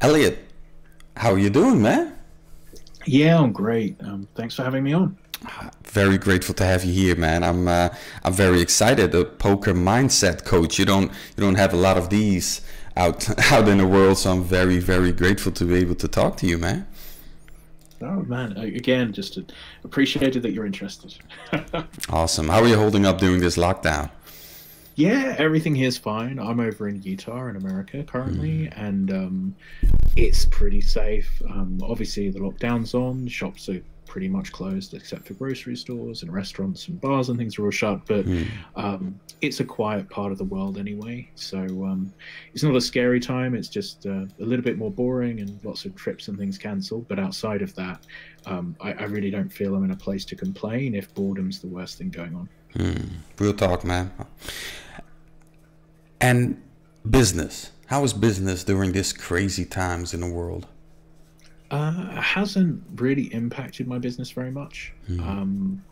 Elliot, how are you doing, man? Yeah, I'm great. Um, thanks for having me on. Very grateful to have you here, man. I'm uh, I'm very excited. A poker mindset coach. You don't you don't have a lot of these out out in the world, so I'm very very grateful to be able to talk to you, man. Oh man, again, just appreciated that you're interested. awesome. How are you holding up during this lockdown? Yeah, everything here's fine. I'm over in Utah in America currently, mm. and um, it's pretty safe. Um, obviously, the lockdown's on. Shops are pretty much closed except for grocery stores and restaurants and bars and things are all shut. But mm. um, it's a quiet part of the world anyway, so um, it's not a scary time. It's just uh, a little bit more boring and lots of trips and things cancelled. But outside of that, um, I, I, really don't feel I'm in a place to complain if boredom's the worst thing going on. Mm. Real talk, man. And business. How is business during these crazy times in the world? Uh, hasn't really impacted my business very much. Mm. Um,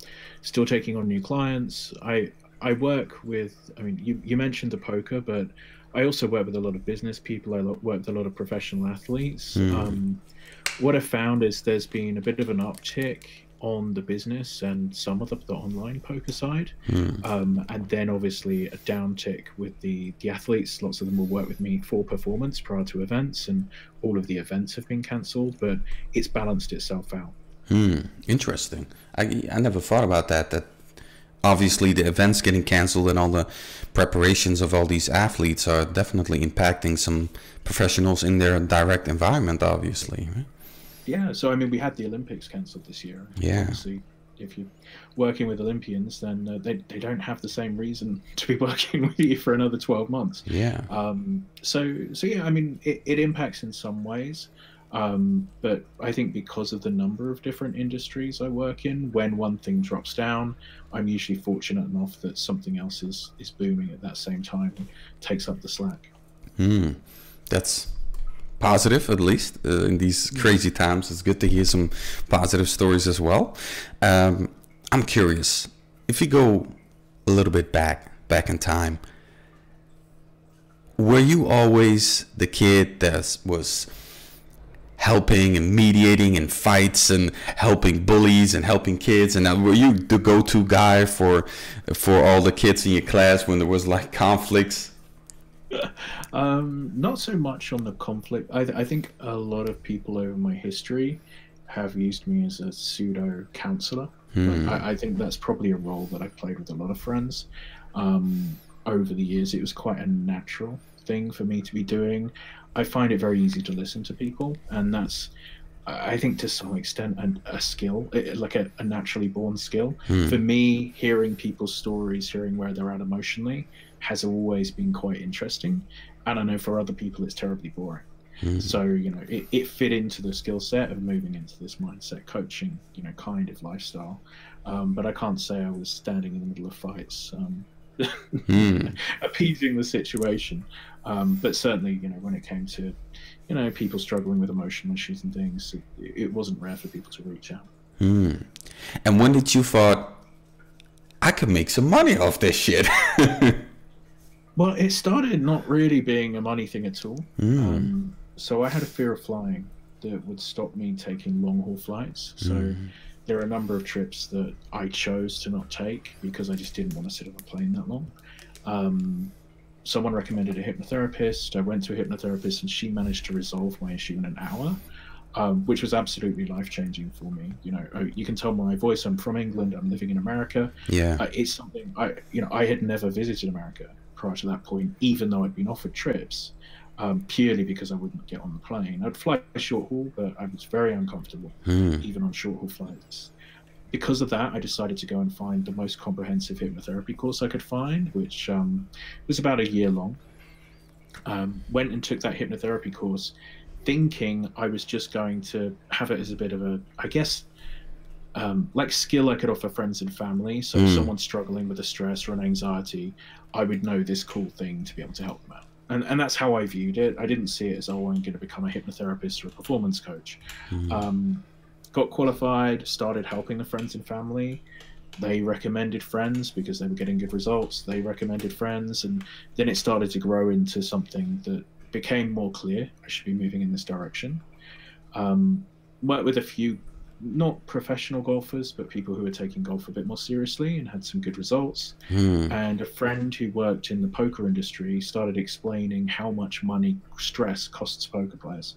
still taking on new clients. I I work with. I mean, you you mentioned the poker, but I also work with a lot of business people. I work with a lot of professional athletes. Mm. Um, what I found is there's been a bit of an uptick on the business and some of the, the online poker side. Mm. Um, and then obviously a downtick with the, the athletes. Lots of them will work with me for performance prior to events, and all of the events have been cancelled, but it's balanced itself out. Hmm. Interesting. I, I never thought about that. That obviously the events getting cancelled and all the preparations of all these athletes are definitely impacting some professionals in their direct environment, obviously. Right? Yeah, so I mean, we had the Olympics cancelled this year. Yeah. Obviously, if you're working with Olympians, then uh, they, they don't have the same reason to be working with you for another 12 months. Yeah. Um, so, so yeah, I mean, it, it impacts in some ways. Um, but I think because of the number of different industries I work in, when one thing drops down, I'm usually fortunate enough that something else is, is booming at that same time and takes up the slack. Hmm. That's positive at least uh, in these crazy times. It's good to hear some positive stories as well. Um, i'm curious if you go a little bit back back in time were you always the kid that was helping and mediating in fights and helping bullies and helping kids? And were you the go-to guy for for all the kids in your class when there was like conflicts um, not so much on the conflict. I, I think a lot of people over my history have used me as a pseudo counselor. Hmm. I, I, think that's probably a role that I've played with a lot of friends. Um, over the years, it was quite a natural thing for me to be doing. I find it very easy to listen to people, and that's, I think, to some extent, a, a skill, like a, a, naturally born skill. Hmm. For me, hearing people's stories, hearing where they're at emotionally, has always been quite interesting. And I know for other people it's terribly boring. Mm. So, you know, it, it fit into the skill set of moving into this mindset coaching, you know, kind of lifestyle. Um, but I can't say I was standing in the middle of fights, um, mm. appeasing the situation. Um, but certainly, you know, when it came to, you know, people struggling with emotional issues and things, it, it wasn't rare for people to reach out. Mm. And when did you thought I could make some money off this shit? Well, it started not really being a money thing at all. Mm. Um, so I had a fear of flying that would stop me taking long haul flights. So mm. there are a number of trips that I chose to not take because I just didn't want to sit on a plane that long. Um, someone recommended a hypnotherapist. I went to a hypnotherapist and she managed to resolve my issue in an hour. Um, which was absolutely life changing for me. You know, oh, you can tell my voice. I'm from England. I'm living in America. Yeah, uh, it's something I, you know, I had never visited America prior to that point, even though I'd been offered trips, um, purely because I wouldn't get on the plane. I'd fly a short haul, but I was very uncomfortable, mm. even on short haul flights. Because of that, I decided to go and find the most comprehensive hypnotherapy course I could find, which um, was about a year long. Um, went and took that hypnotherapy course, thinking I was just going to have it as a bit of a, I guess, um, like skill I could offer friends and family. So mm. someone struggling with a stress or an anxiety, I would know this cool thing to be able to help them out. And, and that's how I viewed it. I didn't see it as, oh, I'm going to become a hypnotherapist or a performance coach. Mm. Um, got qualified, started helping the friends and family. They recommended friends because they were getting good results. They recommended friends, and then it started to grow into something that became more clear I should be moving in this direction. Um, worked with a few not professional golfers, but people who were taking golf a bit more seriously and had some good results. Hmm. And a friend who worked in the poker industry started explaining how much money stress costs poker players.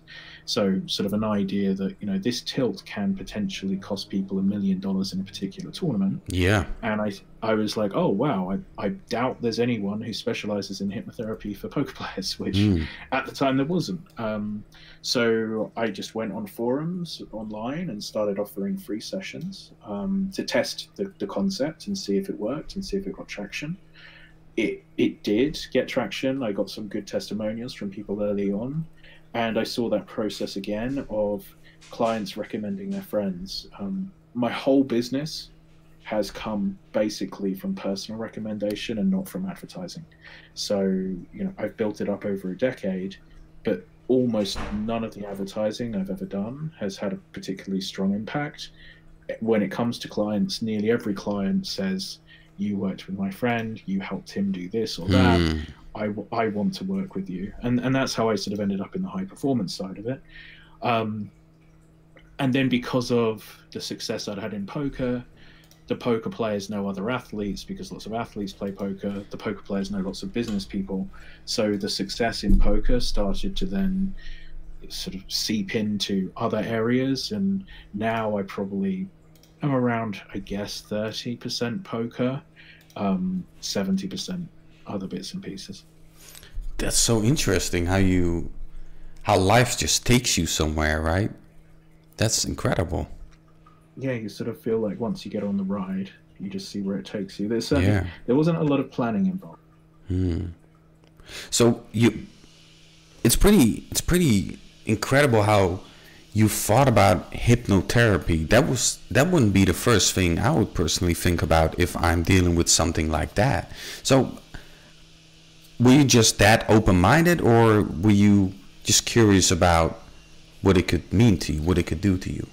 So, sort of an idea that, you know, this tilt can potentially cost people a million dollars in a particular tournament. Yeah. And I, I was like, oh, wow, I, I doubt there's anyone who specializes in hypnotherapy for poker players, which Hmm. at the time there wasn't. Um, so I just went on forums online and started offering free sessions um, to test the, the concept and see if it worked and see if it got traction. It it did get traction. I got some good testimonials from people early on, and I saw that process again of clients recommending their friends. Um, my whole business has come basically from personal recommendation and not from advertising. So, you know, I've built it up over a decade, but almost none of the advertising I've ever done has had a particularly strong impact. When it comes to clients, nearly every client says, You worked with my friend, you helped him do this or that. I I, I want to work with you. And, and that's how I sort of ended up in the high performance side of it. Um, and then because of the success I'd had in poker, the poker players know other athletes because lots of athletes play poker. The poker players know lots of business people. So the success in poker started to then sort of seep into other areas. And now I probably am around, I guess, 30% poker, um, 70% other bits and pieces. That's so interesting how you how life just takes you somewhere, right? That's incredible. Yeah, you sort of feel like once you get on the ride, you just see where it takes you. There's certainly, Yeah. there wasn't a lot of planning involved. Hmm. So you, it's pretty, it's pretty incredible how you thought about hypnotherapy. That was that wouldn't be the first thing I would personally think about if I'm dealing with something like that. So, were you just that open-minded, or were you just curious about what it could mean to you, what it could do to you?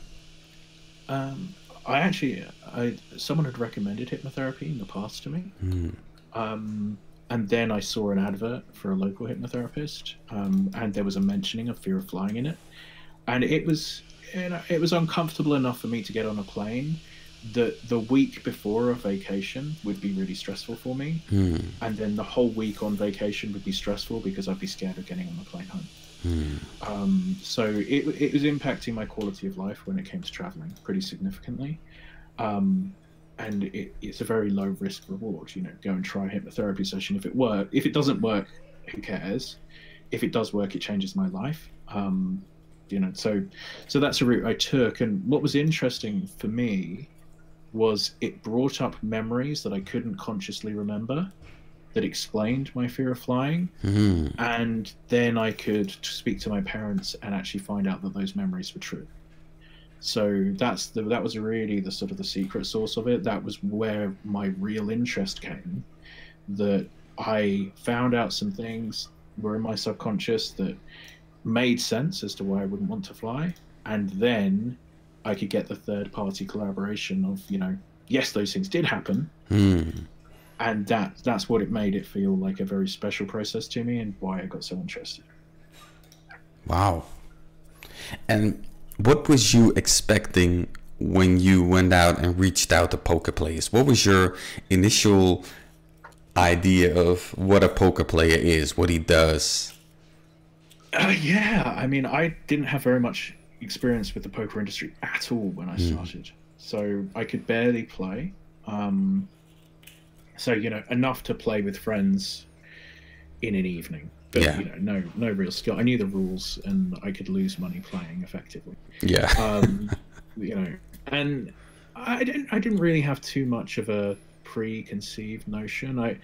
Um, I actually, I someone had recommended hypnotherapy in the past to me, Hmm. um, and then I saw an advert for a local hypnotherapist, um, and there was a mentioning of fear of flying in it, and it was, you know, it was uncomfortable enough for me to get on a plane. That the week before a vacation would be really stressful for me, Hmm. and then the whole week on vacation would be stressful because I'd be scared of getting on the plane home. Hmm. Um, so it, it was impacting my quality of life when it came to traveling pretty significantly. Um, and it, it's a very low risk reward. You know, go and try a hypnotherapy session. If it work, if it doesn't work, who cares? If it does work, it changes my life. Um, you know, so so that's a route I took. And what was interesting for me was it brought up memories that I couldn't consciously remember that explained my fear of flying Hmm. and then I could speak to my parents and actually find out that those memories were true. So that's the that was really the sort of the secret source of it. That was where my real interest came. That I found out some things were in my subconscious that made sense as to why I wouldn't want to fly, and then I could get the third party collaboration of you know yes those things did happen, Hmm. and that that's what it made it feel like a very special process to me and why I got so interested. Wow. And what was you expecting when you went out and reached out to poker players? What was your initial idea of what a poker player is, what he does? Uh, yeah, I mean, I didn't have very much experience with the poker industry at all when I Hmm. started, so I could barely play. Um, so you know, enough to play with friends in an evening, but Yeah. you know, no, no real skill. I knew the rules, and I could lose money playing effectively. Yeah. um, you know, and I didn't I didn't really have too much of a preconceived notion. I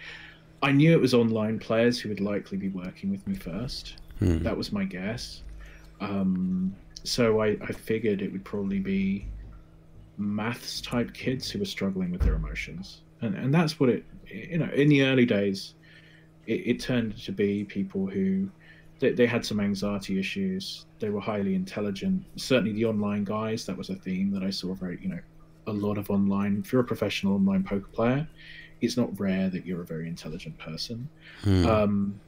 I knew it was online players who would likely be working with me first. Hmm. That was my guess. Um, so I, I figured it would probably be maths type kids who were struggling with their emotions, and and that's what it you know in the early days, it, it turned to be people who they, they had some anxiety issues. They were highly intelligent. Certainly, the online guys that was a theme that I saw very you know a lot of online. If you're a professional online poker player, it's not rare that you're a very intelligent person. Hmm. Um,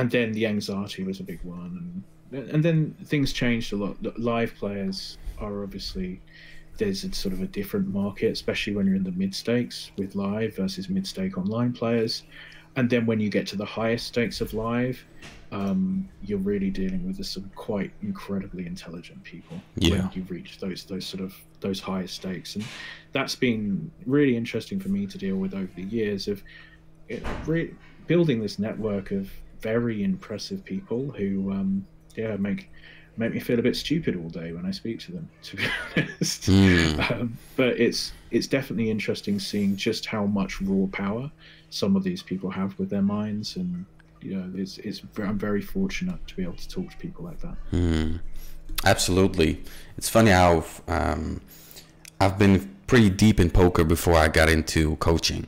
and then the anxiety was a big one, and and then things changed a lot. Live players are obviously there's a sort of a different market, especially when you're in the mid stakes with live versus mid stake online players. And then when you get to the highest stakes of live, um, you're really dealing with some quite incredibly intelligent people Yeah. when you reach those those sort of those higher stakes, and that's been really interesting for me to deal with over the years of re- building this network of very impressive people who, um, yeah, make make me feel a bit stupid all day when I speak to them. To be honest, Hmm. um, but it's it's definitely interesting seeing just how much raw power some of these people have with their minds, and you know, it's it's I'm very fortunate to be able to talk to people like that. Hmm. Absolutely. It's funny how um, I've been pretty deep in poker before I got into coaching.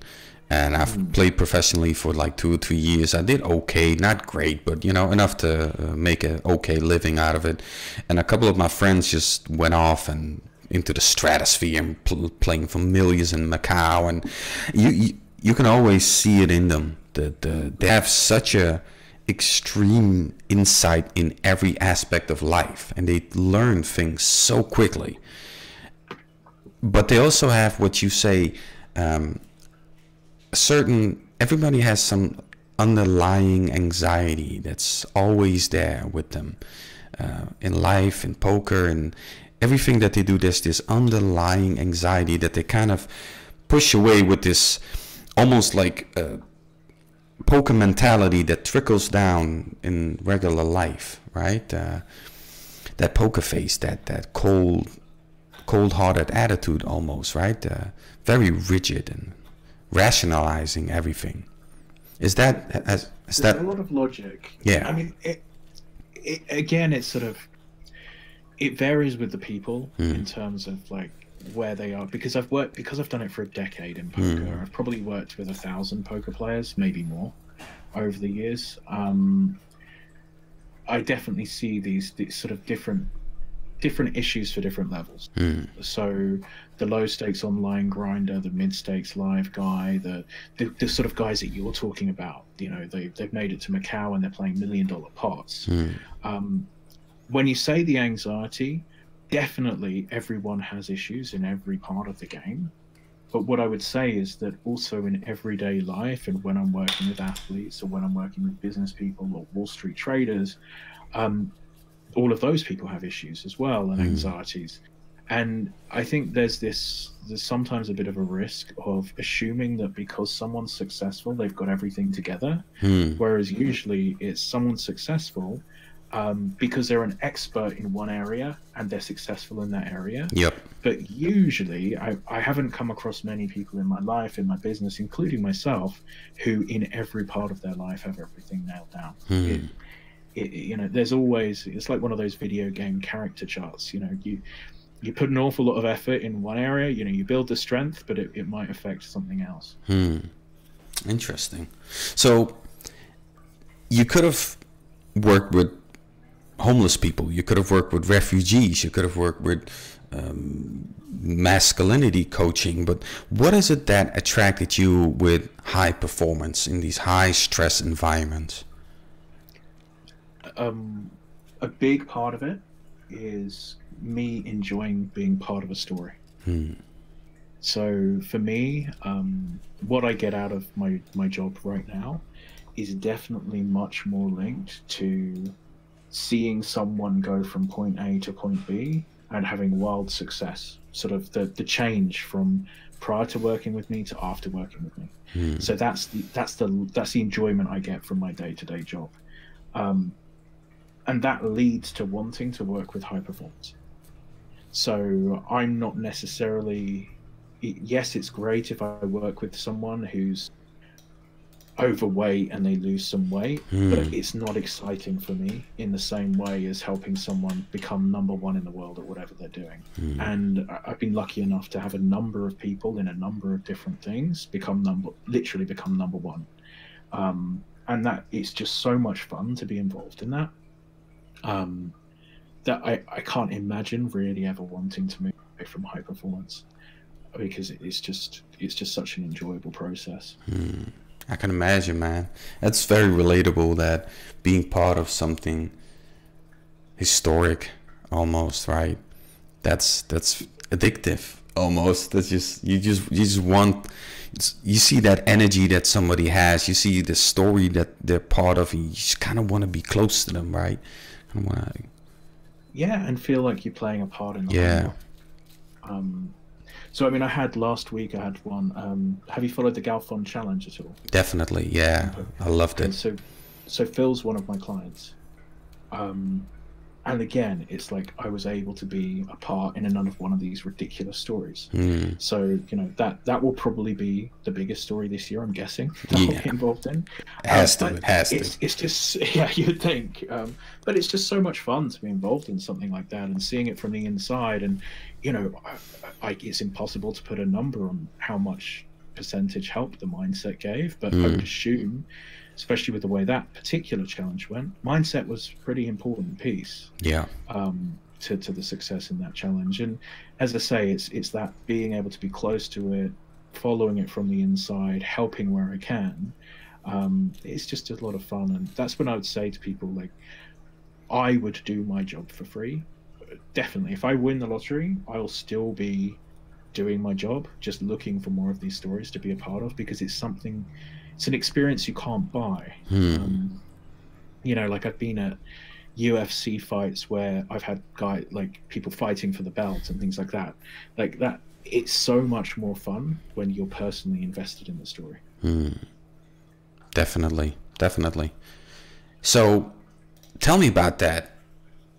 And I've played professionally for like two or three years. I did okay, not great, but you know, enough to uh, make a okay living out of it. And a couple of my friends just went off and into the stratosphere and pl- playing for millions in Macau. And you, you, you can always see it in them. The, the, they have such a extreme insight in every aspect of life and they learn things so quickly but they also have what you say um, certain everybody has some underlying anxiety that's always there with them uh, in life in poker and everything that they do there's this underlying anxiety that they kind of push away with this almost like uh, poker mentality that trickles down in regular life, right? Uh, that poker face, that that cold, cold-hearted attitude, almost, right? Uh, very rigid and rationalizing everything. Is that has, is There's that a lot of logic. Yeah. I mean, it, it, again, it's sort of it varies with the people in terms of like where they are because I've worked because I've done it for a decade in poker. I've probably worked with a thousand poker players, maybe more, over the years. Um, I definitely see these, these sort of different different issues for different levels. So the low stakes online grinder, the mid stakes live guy, the, the the sort of guys that you're talking about, you know, they they've made it to Macau and they're playing million dollar pots. Um, when you say the anxiety, definitely everyone has issues in every part of the game. But what I would say is that also in everyday life, and when I'm working with athletes or when I'm working with business people or Wall Street traders, um, all of those people have issues as well and anxieties. And I think there's this, there's sometimes a bit of a risk of assuming that because someone's successful, they've got everything together. Hmm. Whereas usually it's someone successful um, because they're an expert in one area and they're successful in that area. Yep. But usually, I, I haven't come across many people in my life, in my business, including myself, who in every part of their life have everything nailed down. It, it, you know, there's always it's like one of those video game character charts. You know, you you put an awful lot of effort in one area. You know, you build the strength, but it, it might affect something else. Hmm. Interesting. So you could have worked with homeless people. You could have worked with refugees. You could have worked with um, masculinity coaching. But what is it that attracted you with high performance in these high stress environments? Um, a big part of it is me enjoying being part of a story. So for me, um, what I get out of my my job right now is definitely much more linked to seeing someone go from point A to point B and having wild success. Sort of the the change from prior to working with me to after working with me. So that's the that's the that's the enjoyment I get from my day to day job. Um, and that leads to wanting to work with high performance. So I'm not necessarily. Yes, it's great if I work with someone who's overweight and they lose some weight, but it's not exciting for me in the same way as helping someone become number one in the world at whatever they're doing. And I- I've been lucky enough to have a number of people in a number of different things become number, literally become number one. Um, and that it's just so much fun to be involved in that. Um, that I, I can't imagine really ever wanting to move away from high performance because it's just it's just such an enjoyable process. I can imagine, man. That's very relatable. That being part of something historic, almost right. That's that's addictive, almost. That's just you just you just want. You see that energy that somebody has. You see the story that they're part of. And you just kind of want to be close to them, right? Want to. Yeah, and feel like you're playing a part in. The Yeah. Um, so I mean, I had last week. I had one. Um, have you followed the Galfond challenge at all? Definitely, yeah. I loved And it. so, so Phil's one of my clients. Um, and again, it's like I was able to be a part in another one of these ridiculous stories. Mm, So you know that that will probably be the biggest story this year. I'm guessing that I'll be involved in. it has Uh, to. It has it's, to. It's just yeah, you'd think, um, but it's just so much fun to be involved in something like that and seeing it from the inside. And you know, I, I, it's impossible to put a number on how much percentage help the mindset gave, but I Mm. would assume, especially with the way that particular challenge went, mindset was a pretty important piece Yeah. um, to, to the success in that challenge. And as I say, it's it's that being able to be close to it, following it from the inside, helping where I can. Um, it's just a lot of fun, and that's when I would say to people like, I would do my job for free. Definitely, if I win the lottery, I'll still be doing my job, just looking for more of these stories to be a part of because it's something, it's an experience you can't buy. Hmm. Um, you know, like I've been at UFC fights where I've had guy like people fighting for the belt and things like that. Like that, it's so much more fun when you're personally invested in the story. Hmm. Definitely, definitely. So, tell me about that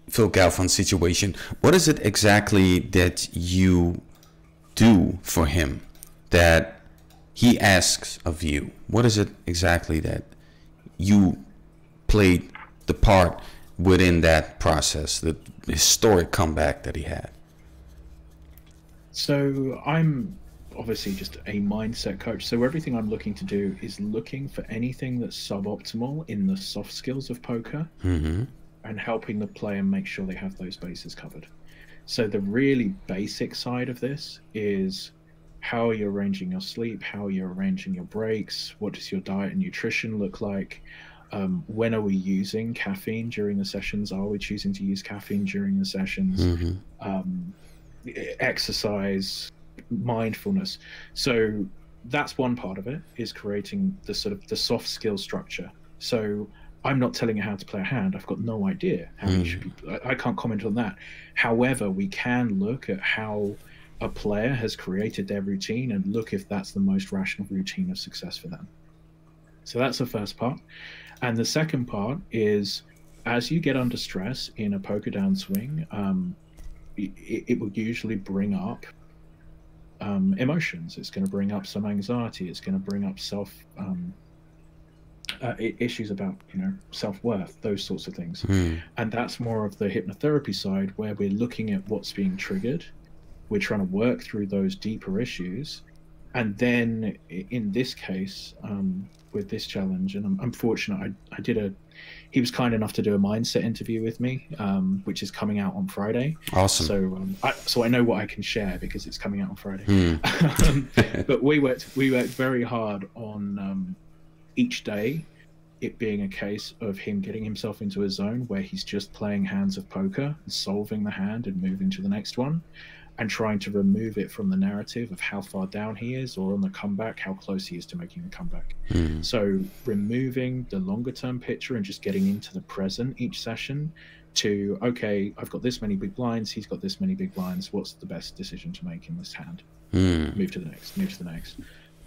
Phil Galfond situation. What is it exactly that you do for him that he asks of you? What is it exactly that you played the part within that process, the historic comeback that he had? So I'm obviously just a mindset coach. So everything I'm looking to do is looking for anything that's suboptimal in the soft skills of poker Mm-hmm. and helping the player make sure they have those bases covered. So the really basic side of this is how are you arranging your sleep, how are you arranging your breaks, what does your diet and nutrition look like, um, when are we using caffeine during the sessions, are we choosing to use caffeine during the sessions, Mm-hmm. um, exercise, mindfulness. So that's one part of it is creating the sort of the soft skill structure. So I'm not telling you how to play a hand. I've got no idea how you should be. I, I can't comment on that. However, we can look at how a player has created their routine and look if that's the most rational routine of success for them. So that's the first part. And the second part is as you get under stress in a poker downswing, um, it, it will usually bring up um, emotions. It's going to bring up some anxiety. It's going to bring up self um, uh, issues about you know self worth, those sorts of things. Mm. And that's more of the hypnotherapy side, where we're looking at what's being triggered. We're trying to work through those deeper issues, and then in this case, um, with this challenge, and I'm, I'm fortunate, I, I did a. He was kind enough to do a mindset interview with me, um, which is coming out on Friday. Awesome. So, um, I, so I know what I can share because it's coming out on Friday. Hmm. um, but we worked we worked very hard on um, each day it being a case of him getting himself into a zone where he's just playing hands of poker and solving the hand and moving to the next one and trying to remove it from the narrative of how far down he is or on the comeback how close he is to making a comeback Hmm. so removing the longer term picture and just getting into the present each session to okay i've got this many big blinds he's got this many big blinds what's the best decision to make in this hand Hmm. move to the next, move to the next,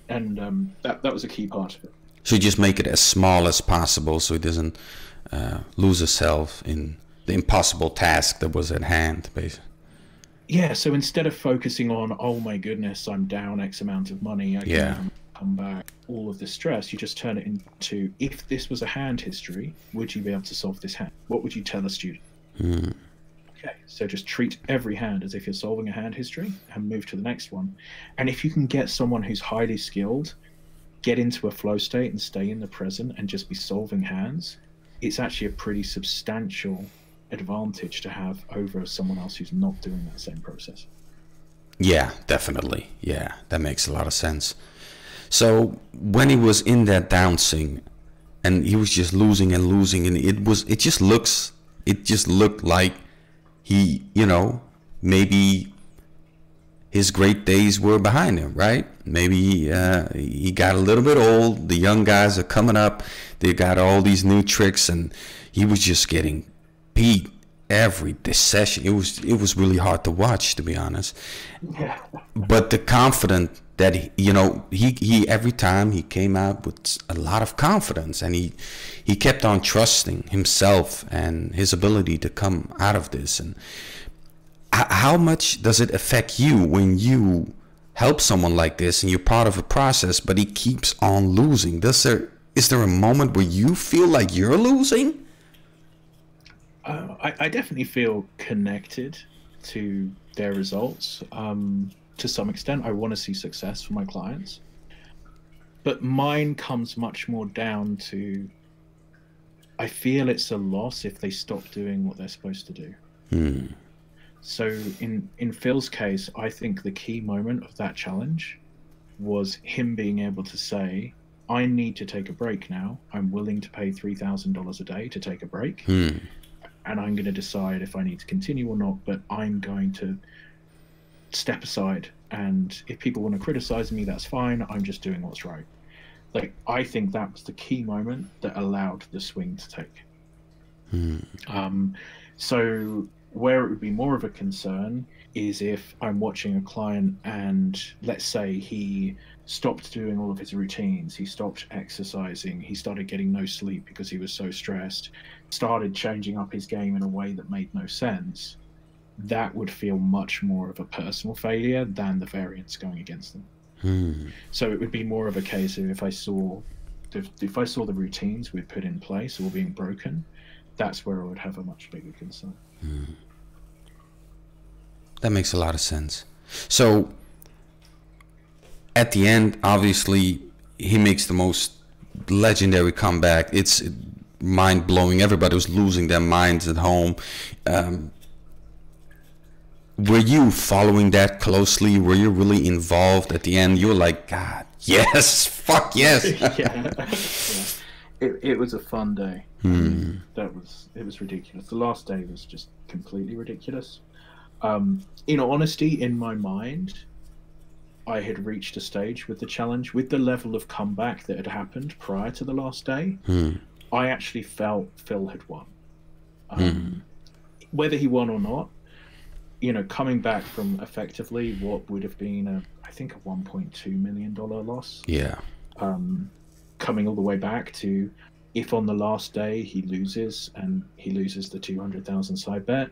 and um, that that was a key part of it. So you just make it as small as possible so he doesn't uh, lose himself in the impossible task that was at hand, basically. Yeah. So instead of focusing on, oh my goodness, I'm down X amount of money, I Yeah. can come back, all of the stress, you just turn it into, if this was a hand history, would you be able to solve this hand? What would you tell a student? Hmm. Okay, so just treat every hand as if you're solving a hand history and move to the next one. And if you can get someone who's highly skilled, get into a flow state and stay in the present and just be solving hands, it's actually a pretty substantial advantage to have over someone else who's not doing that same process. Yeah, definitely. Yeah, that makes a lot of sense. So when he was in that downswing, and he was just losing and losing, and it was it just looks it just looked like he you know maybe his great days were behind him, right? Maybe uh, he got a little bit old. The young guys are coming up. They got all these new tricks, and he was just getting beat every session. It was it was really hard to watch, to be honest. Yeah. But the confident that he, you know he he every time he came out with a lot of confidence, and he he kept on trusting himself and his ability to come out of this. And how much does it affect you when you help someone like this and you're part of a process, but he keeps on losing? Does there is there a moment where you feel like you're losing? Uh, I, I, definitely feel connected to their results um, to some extent. I want to see success for my clients, but mine comes much more down to I feel it's a loss if they stop doing what they're supposed to do. Hmm. So in in Phil's case, I think the key moment of that challenge was him being able to say, "I need to take a break now. I'm willing to pay three thousand dollars a day to take a break." Hmm and I'm going to decide if I need to continue or not. But I'm going to step aside, and if people want to criticize me, that's fine. I'm just doing what's right. Like I think that was the key moment that allowed the swing to take. Hmm. Um, so where it would be more of a concern is if I'm watching a client and let's say he stopped doing all of his routines, he stopped exercising, he started getting no sleep because he was so stressed, started changing up his game in a way that made no sense, that would feel much more of a personal failure than the variance going against them. Hmm. So it would be more of a case of if I saw if, if I saw the routines we put in place all being broken, that's where I would have a much bigger concern. Hmm. That makes a lot of sense. So at the end, obviously, he makes the most legendary comeback. It's mind blowing. Everybody was losing their minds at home. Um, were you following that closely? Were you really involved at the end? You were like, God, yes, fuck yes. yeah. yeah. It, it was a fun day. Hmm. That was it was ridiculous. The last day was just completely ridiculous. Um, in honesty, in my mind, I had reached a stage with the challenge, with the level of comeback that had happened prior to the last day. Hmm. I actually felt Phil had won. Um, Hmm. Whether he won or not, you know, coming back from effectively what would have been a, I think, a 1.2 million dollar loss. Yeah. Um, coming all the way back to if on the last day he loses and he loses the 200,000 side bet,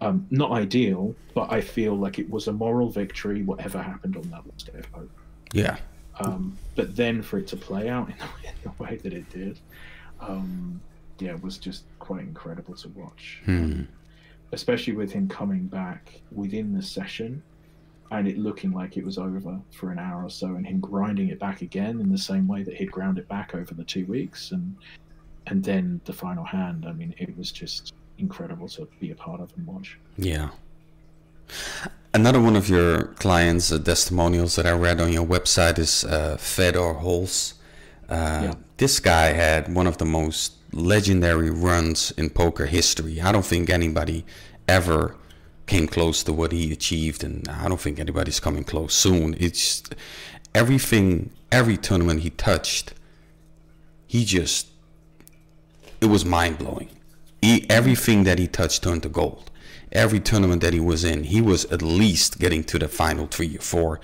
um, not ideal, but I feel like it was a moral victory, whatever happened on that last day of poker. Yeah. Um, but then for it to play out in the, in the way that it did, um, yeah, was just quite incredible to watch. Hmm. Especially with him coming back within the session and it looking like it was over for an hour or so, and him grinding it back again in the same way that he'd ground it back over the two weeks, and and then the final hand. I mean, it was just incredible to be a part of and watch. Yeah. Another one of your clients' uh, testimonials that I read on your website is uh, Fedor Holz. Uh, Yeah. This guy had one of the most legendary runs in poker history. I don't think anybody ever came close to what he achieved, and I don't think anybody's coming close soon. It's everything, every tournament he touched, he just, it was mind blowing. He, everything that he touched turned to gold. Every tournament that he was in, he was at least getting to the final three or four.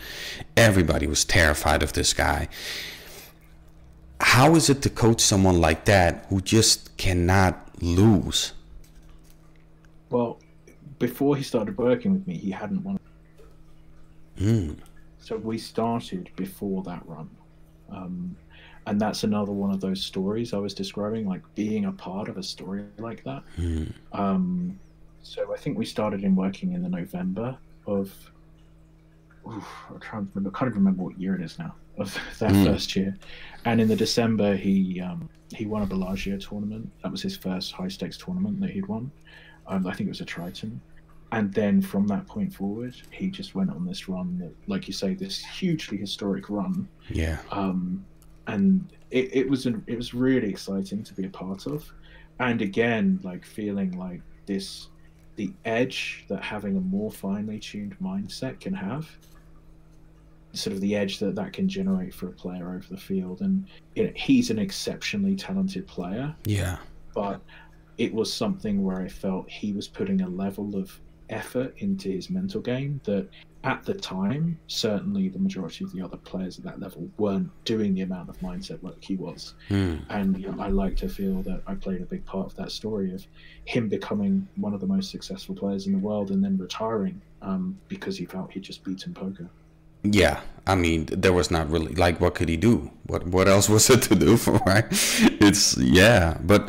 Everybody was terrified of this guy. How is it to coach someone like that who just cannot lose? Well, before he started working with me, he hadn't won. Mm. So we started before that run. Um, and that's another one of those stories I was describing, like being a part of a story like that. Mm. Um, so I think we started in working in the November of. Oof, I'm trying to remember, I can't even remember what year it is now of that Mm. first year, and in the December he um, he won a Bellagio tournament. That was his first high stakes tournament that he'd won. Um, I think it was a Triton, and then from that point forward, he just went on this run that, like you say, this hugely historic run. Yeah. Um, and it, it was an, it was really exciting to be a part of, and again, like feeling like this, the edge that having a more finely tuned mindset can have. Sort of the edge that that can generate for a player over the field, and you know, he's an exceptionally talented player. Yeah. But it was something where I felt he was putting a level of effort into his mental game that at the time certainly the majority of the other players at that level weren't doing the amount of mindset work he was Mm. and you know, i like to feel that i played a big part of that story of him becoming one of the most successful players in the world and then retiring um, because he felt he'd just beaten poker Yeah, I mean, there was not really like what could he do? What what else was it to do for right? It's yeah, but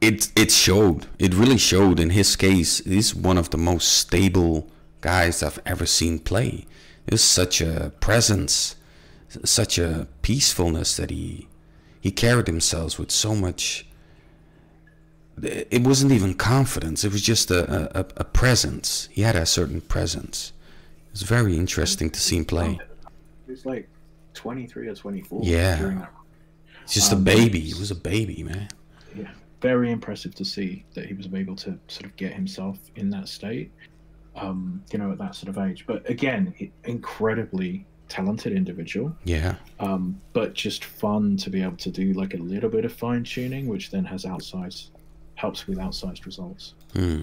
it it showed. It really showed in his case. He's one of the most stable guys I've ever seen play. There's such a presence, such a peacefulness that he he carried himself with so much. It wasn't even confidence. It was just a, a, a presence. He had a certain presence. It's very interesting to see him play. he was like 23 or 24 Yeah. He's just a Um, baby. He was a baby, man. yeah, very impressive to see that he was able to sort of get himself in that state, um, you know, at that sort of age. But again, incredibly talented individual, Yeah. um, but just fun to be able to do like a little bit of fine tuning, which then has outsized, helps with outsized results. Hmm.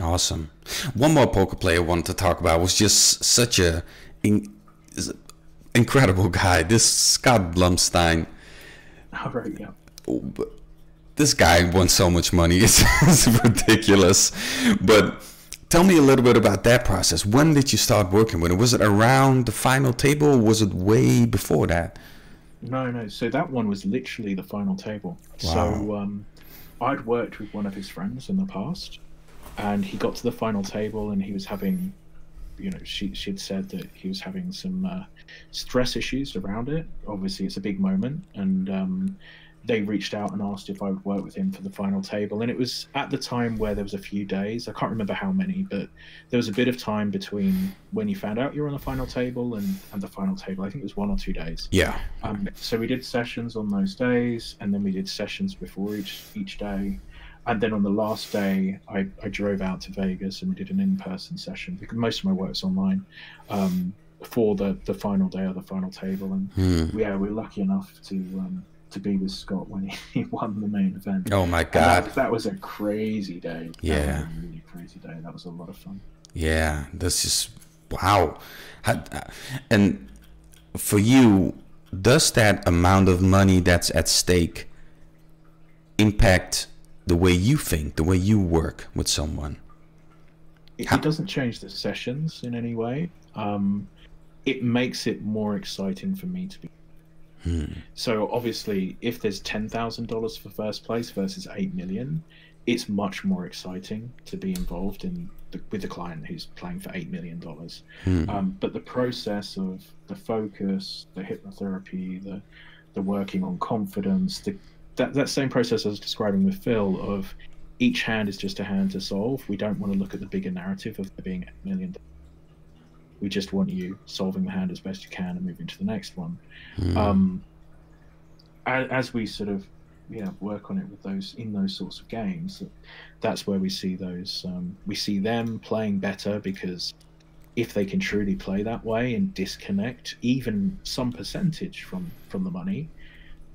Awesome. One more poker player I wanted to talk about was just such a in, incredible guy. This Scott Blumstein. All right, yeah. This guy won so much money. It's, it's ridiculous. But tell me a little bit about that process. When did you start working with it? Was it around the final table or was it way before that? No, no. So that one was literally the final table. Wow. So um, I'd worked with one of his friends in the past, and he got to the final table, and he was having, you know, she she'd said that he was having some uh, stress issues around it. Obviously, it's a big moment, and um, they reached out and asked if I would work with him for the final table. And it was at the time where there was a few days. I can't remember how many, but there was a bit of time between when you found out you were on the final table and, and the final table. I think it was one or two days. Yeah. Um, so we did sessions on those days, and then we did sessions before each each day, and then on the last day, I, I drove out to Vegas and we did an in person session because most of my work's online um, for the the final day of the final table, and Hmm. yeah, we're lucky enough to um, to be with Scott when he, won the main event. Oh my And that, God. that was a crazy day. That was Yeah. a really crazy day. That was a lot of fun. Yeah, this is wow. And for you, does that amount of money that's at stake impact the way you think, the way you work with someone? It, How- it doesn't change the sessions in any way. Um, it makes it more exciting for me to be. Hmm. So obviously, if there's ten thousand dollars for first place versus eight million, it's much more exciting to be involved in the, with the client who's playing for eight million dollars. Hmm. Um, but the process of the focus, the hypnotherapy, the the working on confidence, the that, that same process I was describing with Phil of each hand is just a hand to solve. We don't want to look at the bigger narrative of there being a million. We just want you solving the hand as best you can and moving to the next one. Hmm. Um, as, as we sort of yeah work on it with those in those sorts of games, that's where we see those um, we see them playing better because if they can truly play that way and disconnect even some percentage from from the money,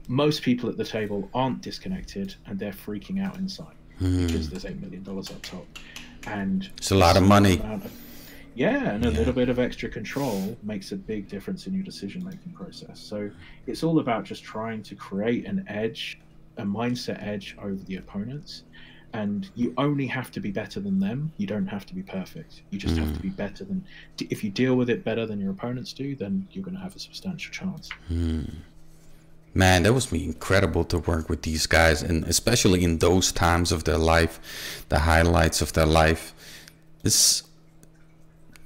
most people at the table aren't disconnected and they're freaking out inside Hmm. because there's eight million dollars up top, and It's a lot of money. of- yeah, and a Yeah. little bit of extra control makes a big difference in your decision making process. So it's all about just trying to create an edge, a mindset edge over the opponents. And you only have to be better than them. You don't have to be perfect. You just have to be mm. better than. If you deal with it better than your opponents do, then you're going to have a substantial chance. Mm. Man, that was incredible to work with these guys, and especially in those times of their life, the highlights of their life. It's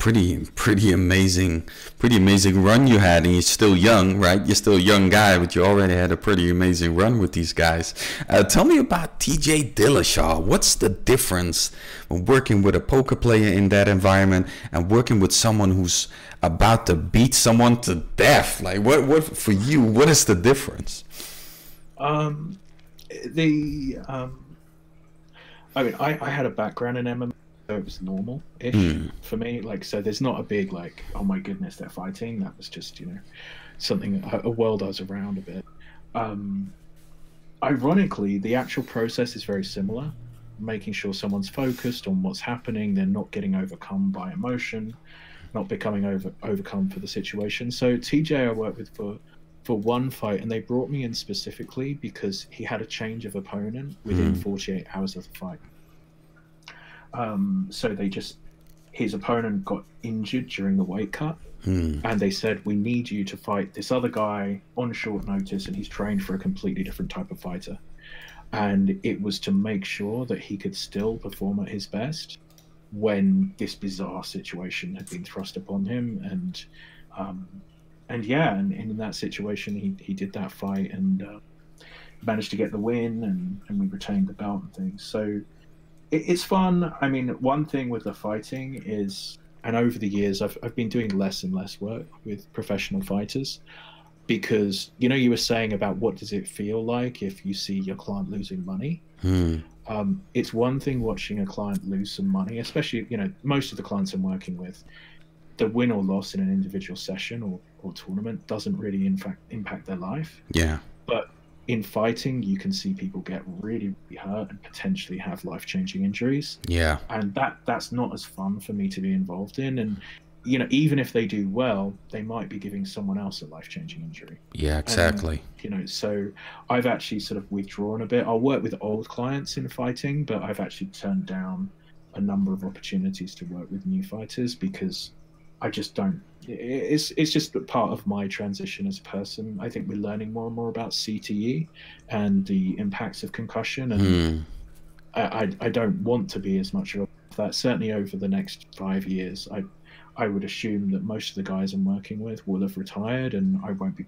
pretty pretty amazing pretty amazing run you had and you're still young right? You're still a young guy but you already had a pretty amazing run with these guys. Uh, tell me about tj dillashaw. What's the difference when working with a poker player in that environment and working with someone who's about to beat someone to death? Like what what for you what is the difference? Um the um i mean i i had a background in mma it was normal ish mm. for me. Like, so there's not a big, like, oh my goodness, they're fighting. That was just, you know, something, a, world I was around a bit. Um, ironically, the actual process is very similar, making sure someone's focused on what's happening, they're not getting overcome by emotion, not becoming over overcome for the situation. So TJ, I worked with for for one fight, and they brought me in specifically because he had a change of opponent within mm. 48 hours of the fight. Um, so they just his opponent got injured during the weight cut, hmm. and they said we need you to fight this other guy on short notice, and he's trained for a completely different type of fighter. And it was to make sure that he could still perform at his best when this bizarre situation had been thrust upon him, and um, and yeah, and, and, in that situation, he he did that fight and uh, managed to get the win, and and we retained the belt and things. So it's fun. I mean, one thing with the fighting is, and over the years, I've I've been doing less and less work with professional fighters because you know you were saying about what does it feel like if you see your client losing money. Hmm. Um, it's one thing watching a client lose some money, especially you know most of the clients I'm working with. The win or loss in an individual session or, or tournament doesn't really in fact impact their life. Yeah. But in fighting, you can see people get really, really hurt and potentially have life changing injuries. Yeah. And that that's not as fun for me to be involved in. And you know, even if they do well, they might be giving someone else a life changing injury. Yeah, exactly. And, you know, so I've actually sort of withdrawn a bit. I'll work with old clients in fighting, but I've actually turned down a number of opportunities to work with new fighters because I just don't it's it's just part of my transition as a person. I think we're learning more and more about CTE and the impacts of concussion, and mm. I, I, I don't want to be as much of that. Certainly over the next five years, I I would assume that most of the guys I'm working with will have retired, and I won't be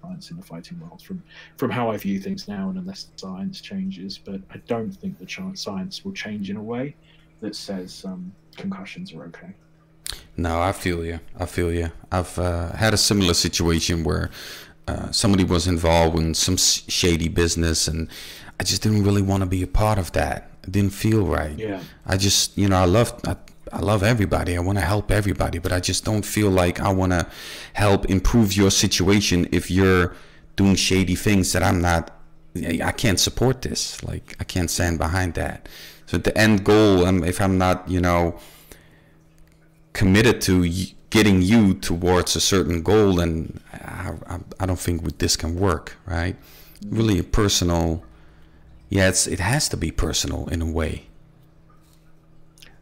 clients in the fighting world from from how I view things now, and unless the science changes. But I don't think the science will change in a way that says um, concussions are okay. No, I feel you. I feel you. I've uh, had a similar situation where uh, somebody was involved in some shady business, and I just didn't really want to be a part of that. It didn't feel right. Yeah. I just, you know, I love, I, I love everybody. I want to help everybody, but I just don't feel like I want to help improve your situation if you're doing shady things that I'm not. I can't support this. Like I can't stand behind that. So the end goal, um, if I'm not, you know committed to getting you towards a certain goal, and I, I, I don't think this can work, right? Really, a personal. Yeah, it's it has to be personal in a way.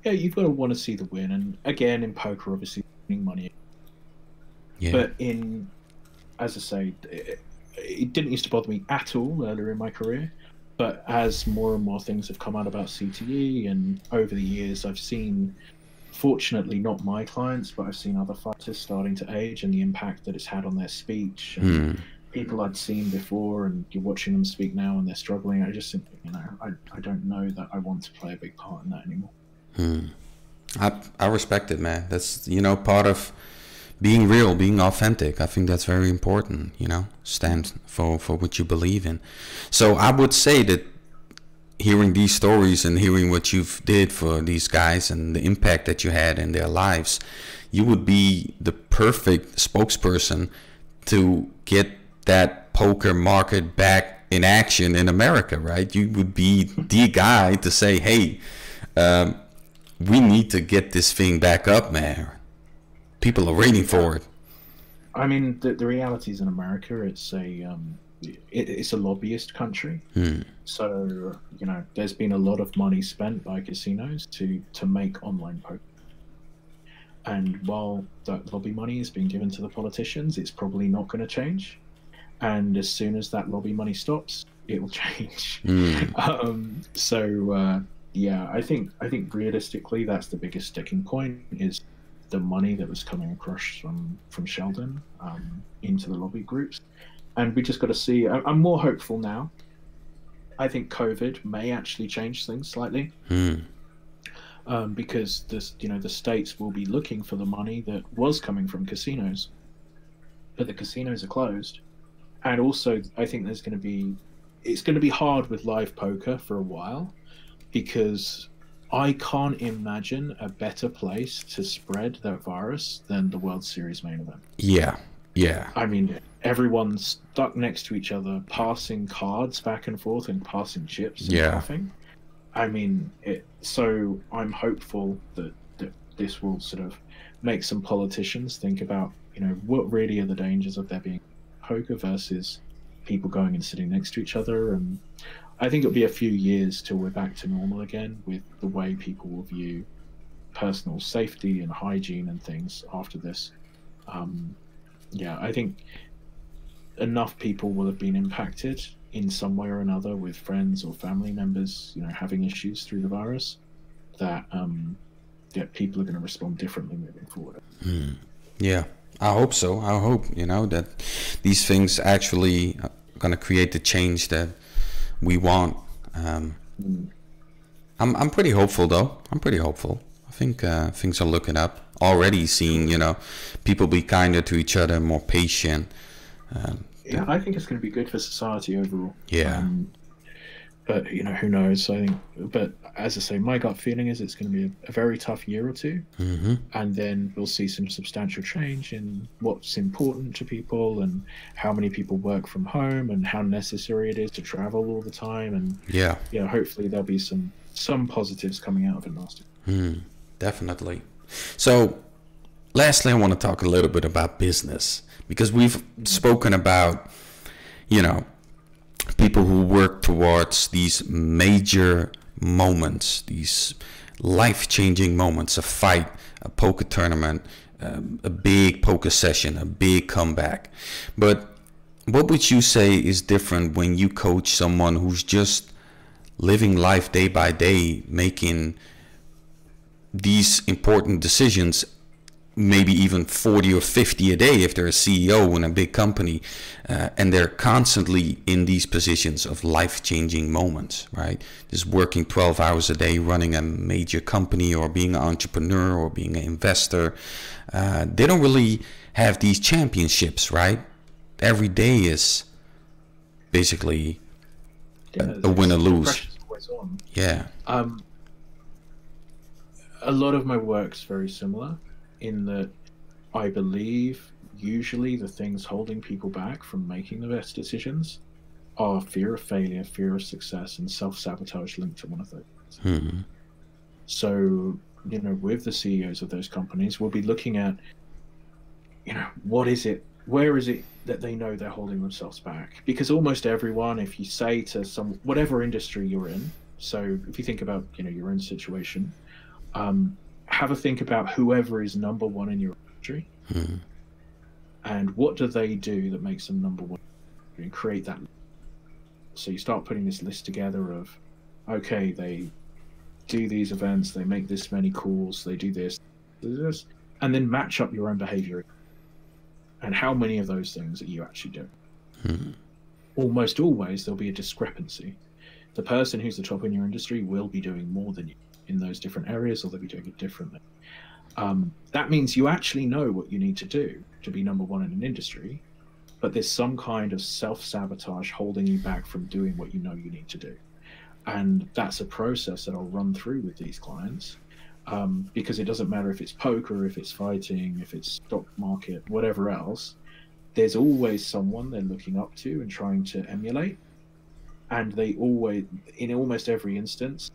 Yeah, you've got to want to see the win, and again, in poker, obviously, winning money. Yeah. But in, as I say, it, it didn't used to bother me at all earlier in my career but as more and more things have come out about CTE, and over the years, I've seen fortunately not my clients, but I've seen other fighters starting to age and the impact that it's had on their speech. And mm. People I'd seen before, and you're watching them speak now, and they're struggling. I just simply, you know, I, I don't know that I want to play a big part in that anymore. Hmm. I I respect it, man. That's you know part of being real, being authentic. I think that's very important. You know, stand for for what you believe in. So I would say that hearing these stories and hearing what you've did for these guys and the impact that you had in their lives, you would be the perfect spokesperson to get that poker market back in action in America, right? You would be the guy to say, "Hey, um, we need to get this thing back up, man. People are waiting for it." I mean, the, the reality is in America, it's a um, it's a lobbyist country. Hmm. So you know, there's been a lot of money spent by casinos to to make online poker. And while that lobby money is being given to the politicians, it's probably not going to change. And as soon as that lobby money stops, it will change. Mm. Um, so uh, yeah, I think I think realistically, that's the biggest sticking point is the money that was coming across from from Sheldon um, into the lobby groups, and we just got to see. I'm more hopeful now. I think COVID may actually change things slightly. Hmm. Um, because this, you know, the states will be looking for the money that was coming from casinos, but the casinos are closed, and also I think there's going to be, it's going to be hard with live poker for a while, because I can't imagine a better place to spread that virus than the World Series main event. Yeah, yeah. I mean, everyone's stuck next to each other, passing cards back and forth and passing chips and Yeah. laughing. I mean, it, so I'm hopeful that, that this will sort of make some politicians think about, you know, what really are the dangers of there being poker versus people going and sitting next to each other. And I think it'll be a few years till we're back to normal again with the way people will view personal safety and hygiene and things after this. Um, yeah, I think enough people will have been impacted in some way or another with friends or family members, you know, having issues through the virus, that um, yeah, people are going to respond differently moving forward. Yeah, I hope so. I hope you know that these things actually are gonna create the change that we want. Um, I'm I'm pretty hopeful though. I'm pretty hopeful. I think uh, things are looking up. Already seeing you know people be kinder to each other, more patient. Um, Yeah, I think it's going to be good for society overall. Yeah. Um, but you know, who knows? I think, but as I say, my gut feeling is it's going to be a, a very tough year or two, mhm. and then we'll see some substantial change in what's important to people and how many people work from home and how necessary it is to travel all the time. And Yeah, yeah, hopefully there'll be some some positives coming out of it last year. definitely. So, lastly, I want to talk a little bit about business because we've spoken about, you know, people who work towards these major moments, these life changing moments a fight, a poker tournament, um, a big poker session, a big comeback. But what would you say is different when you coach someone who's just living life day by day, making these important decisions maybe even 40 or 50 a day if they're a CEO in a big company uh, and they're constantly in these positions of life-changing moments right just working 12 hours a day running a major company or being an entrepreneur or being an investor uh, they don't really have these championships right every day is basically Yeah, a win or lose. pressure's always on. yeah Um, a lot of my work's very similar in that I believe usually the things holding people back from making the best decisions are fear of failure, fear of success, and self sabotage linked to one of those. hmm. So, you know, with the CEOs of those companies, we'll be looking at, you know, what is it, where is it that they know they're holding themselves back? Because almost everyone, if you say to some, whatever industry you're in, so if you think about, you know, your own situation, um, have a think about whoever is number one in your industry Hmm. and what do they do that makes them number one and create that so you start putting this list together of okay they do these events they make this many calls they do this do this and then match up your own behavior and how many of those things are you actually doing Hmm. almost always there'll be a discrepancy the person who's the top in your industry will be doing more than you in those different areas or they'll be doing it differently um, that means you actually know what you need to do to be number one in an industry, but there's some kind of self sabotage holding you back from doing what you know you need to do. And that's a process that I'll run through with these clients um, because it doesn't matter if it's poker, if it's fighting, if it's stock market, whatever else, there's always someone they're looking up to and trying to emulate. And they always, in almost every instance,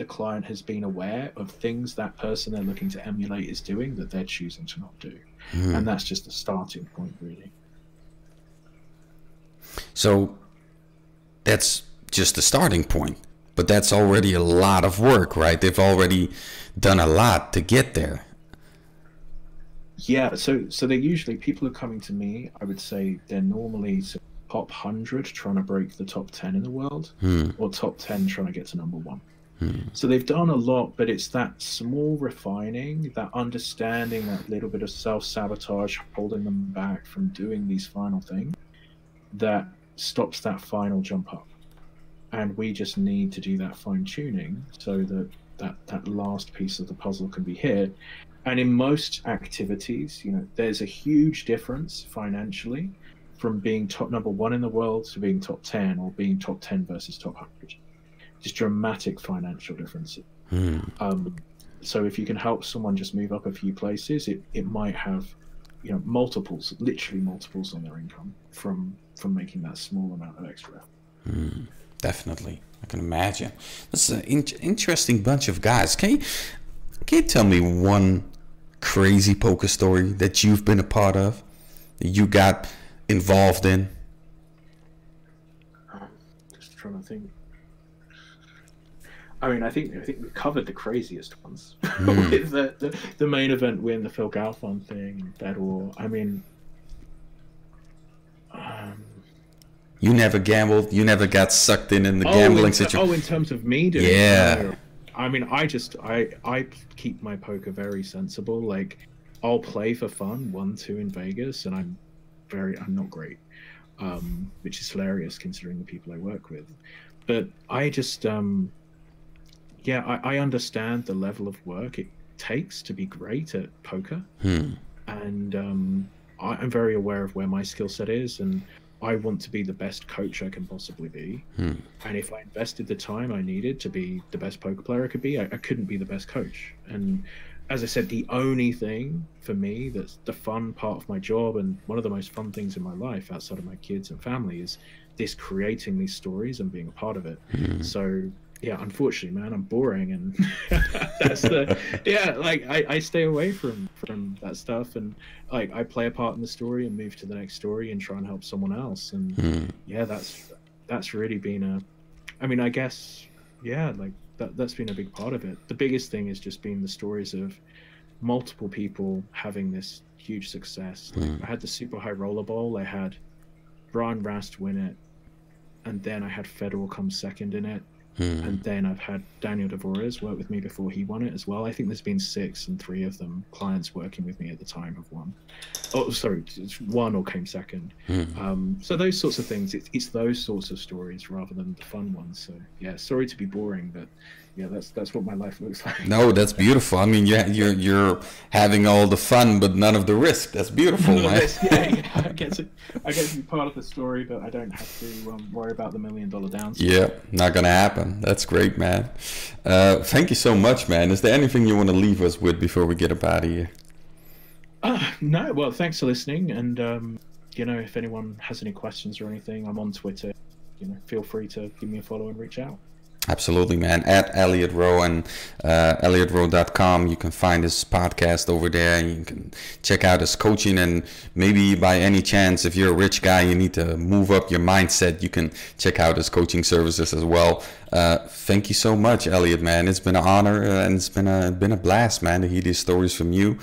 the client has been aware of things that person they're looking to emulate is doing that they're choosing to not do. Hmm. And that's just the starting point, really. So that's just the starting point. But that's already a lot of work, right? They've already done a lot to get there. Yeah, so so they're usually people are coming to me. I would say they're normally top hundred trying to break the top ten in the world, Hmm. or top ten trying to get to number one. Hmm. So they've done a lot, but it's that small refining, that understanding, that little bit of self sabotage holding them back from doing these final things that stops that final jump up. And we just need to do that fine tuning so that, that that last piece of the puzzle can be hit. And in most activities, you know, there's a huge difference financially from being top number one in the world to being top 10 or being top 10 versus top 100. Just dramatic financial differences. Mm. Um, so if you can help someone just move up a few places, it, it might have, you know, multiples, literally multiples on their income from from making that small amount of extra. Mm, definitely, I can imagine. That's an in- interesting bunch of guys. Can you can you tell me one crazy poker story that you've been a part of, that you got involved in? Just trying to think. I mean, I think I think we covered the craziest ones mm. with the, the, the main event win, the Phil Galfond thing, and Bed War. I mean, um, you never gambled. You never got sucked in in the oh, gambling situation. Oh, in terms of me doing yeah. I mean, I just I I keep my poker very sensible. Like, I'll play for fun, one two in Vegas, and I'm very I'm not great, um, which is hilarious considering the people I work with. But I just um, yeah, I, I understand the level of work it takes to be great at poker, hmm. and um, I, I'm very aware of where my skill set is, and I want to be the best coach I can possibly be. Hmm. And if I invested the time I needed to be the best poker player I could be, I, I, couldn't be the best coach. And as I said, the only thing for me that's the fun part of my job and one of the most fun things in my life outside of my kids and family is this creating these stories and being a part of it. Hmm. So yeah, unfortunately, man, I'm boring, and that's the yeah. Like I, I stay away from from that stuff, and like I play a part in the story and move to the next story and try and help someone else, and mm. yeah, that's that's really been a. I mean, I guess yeah, like that that's been a big part of it. The biggest thing is just being the stories of multiple people having this huge success. Mm. I had the Super High Roller Bowl. I had Brian Rast win it, and then I had Fedor come second in it Hmm. And then I've had Daniel Dvoress work with me before he won it as well. I think there's been six, and three of them clients working with me at the time have won. Oh, sorry, one or came second. Hmm. Um, so those sorts of things. It's, it's those sorts of stories rather than the fun ones. So yeah, sorry to be boring, but yeah, that's that's what my life looks like. No, that's beautiful. I mean, you're you're, you're having all the fun, but none of the risk. That's beautiful, man. yeah, yeah, I get to I get to be part of the story, but I don't have to um, worry about the million dollar downside. Yeah, not gonna happen. That's great, man. Uh, thank you so much, man. Is there anything you want to leave us with before we get up out of here? Uh, no. Well, thanks for listening, and um, you know, if anyone has any questions or anything, I'm on Twitter. You know, feel free to give me a follow and reach out. Absolutely, man. At Elliot Roe and uh, ElliotRoe.com, you can find his podcast over there. And you can check out his coaching. And maybe by any chance, if you're a rich guy, you need to move up your mindset, you can check out his coaching services as well. Uh, thank you so much, Elliot, man. It's been an honor uh, and it's been a been a blast, man, to hear these stories from you.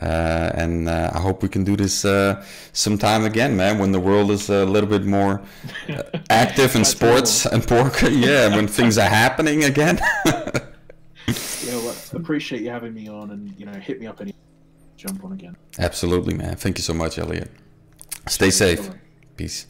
Uh, and uh, I hope we can do this uh, sometime again, man. When the world is a little bit more uh, active in sports and poker, yeah, when things are happening again. yeah, well, appreciate you having me on, and you know, hit me up any jump on again. Absolutely, man. Thank you so much, Elliot. Stay safe. Peace.